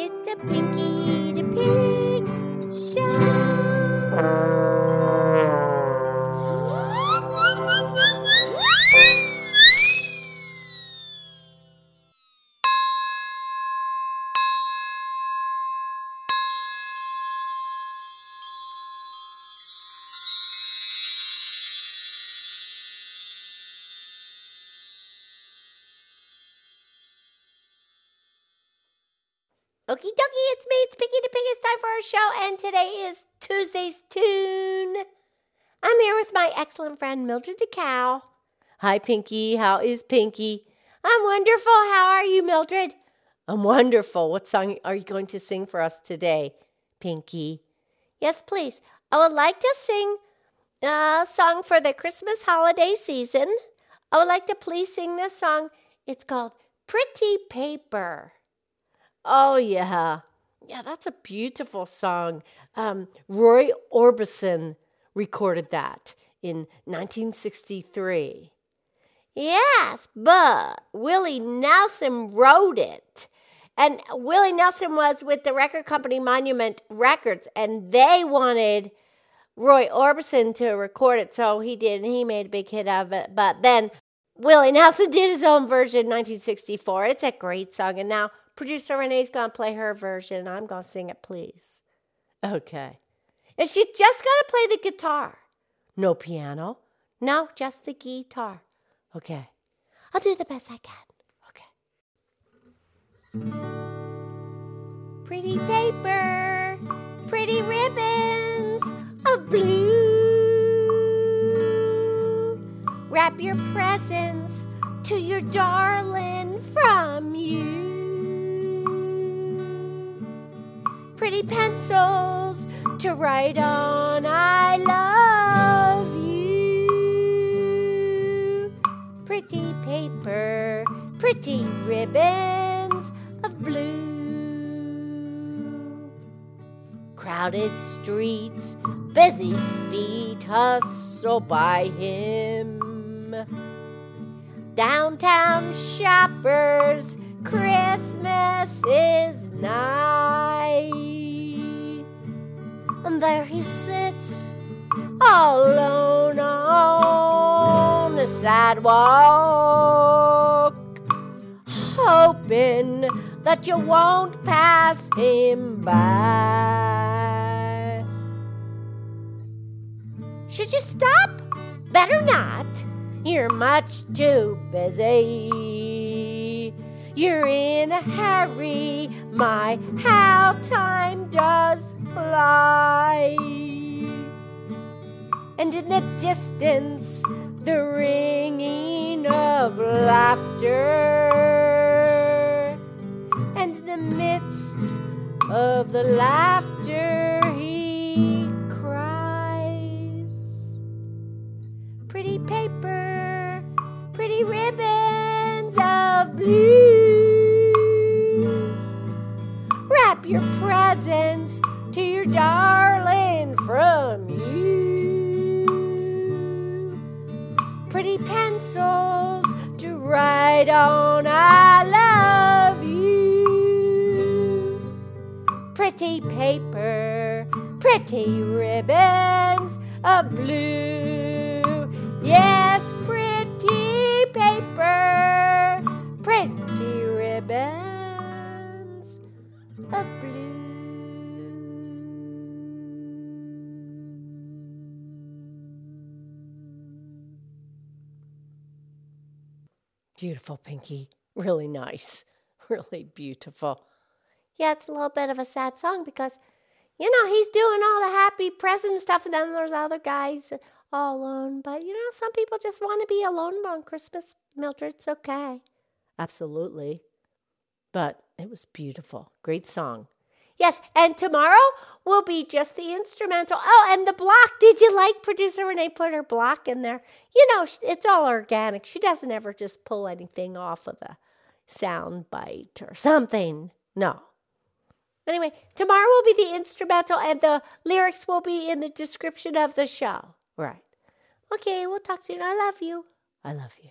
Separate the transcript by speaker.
Speaker 1: It's a Pinkie Okie dokie, it's me, it's Pinkie the Pig. It's time for our show, and today is Tuesday's Tune. I'm here with my excellent friend Mildred the Cow. Hi, Pinkie. How is Pinkie? I'm wonderful. How are you, Mildred? I'm wonderful. What song are you going to sing for us today, Pinkie? Yes, please. I would like to sing a song for the Christmas holiday season. I would like to please sing this song. It's called Pretty Paper. Oh, yeah. Yeah, that's a beautiful song. Um, Roy Orbison recorded that in 1963. Yes, but Willie Nelson wrote it. And Willie Nelson was with the record company Monument Records, and they wanted Roy Orbison to record it, so he did, and he made a big hit of it. But then Willie Nelson did his own version in 1964. It's a great song, and now Producer Renee's going to play her version. I'm going to sing it, please. Okay. And she's just going to play the guitar. No piano. No, just the guitar. Okay. I'll do the best I can. Okay. Pretty paper, pretty ribbons of blue. Wrap your presents to your darling from you. Pretty pencils to write on I love you. Pretty paper, pretty ribbons of blue. Crowded streets, busy feet hustle by him. Downtown shoppers, Christmas is And there he sits, all alone on the sidewalk, hoping that you won't pass him by. Should you stop? Better not. You're much too busy. You're in a hurry, my, how time does fly. And in the distance, the ringing of laughter. And in the midst of the laughter, he cries. Pretty paper, pretty ribbons of blue. Wrap your presents I love you. Pretty paper, pretty ribbons of blue. Yes, pretty paper, pretty ribbons of blue. Beautiful, Pinkie. Really nice. Really beautiful. Yeah, it's a little bit of a sad song because, you know, he's doing all the happy present stuff, and then there's other guys all alone. But, you know, some people just want to be alone on Christmas, Mildred. It's okay. Absolutely. But it was beautiful. Great song. Yes, and tomorrow will be just the instrumental. Oh, and the block. Did you like producer Renee put her block in there? You know, it's all organic. She doesn't ever just pull anything off of the sound bite or something. No. Anyway, tomorrow will be the instrumental, and the lyrics will be in the description of the show. Right. Okay, we'll talk soon. I love you. I love you.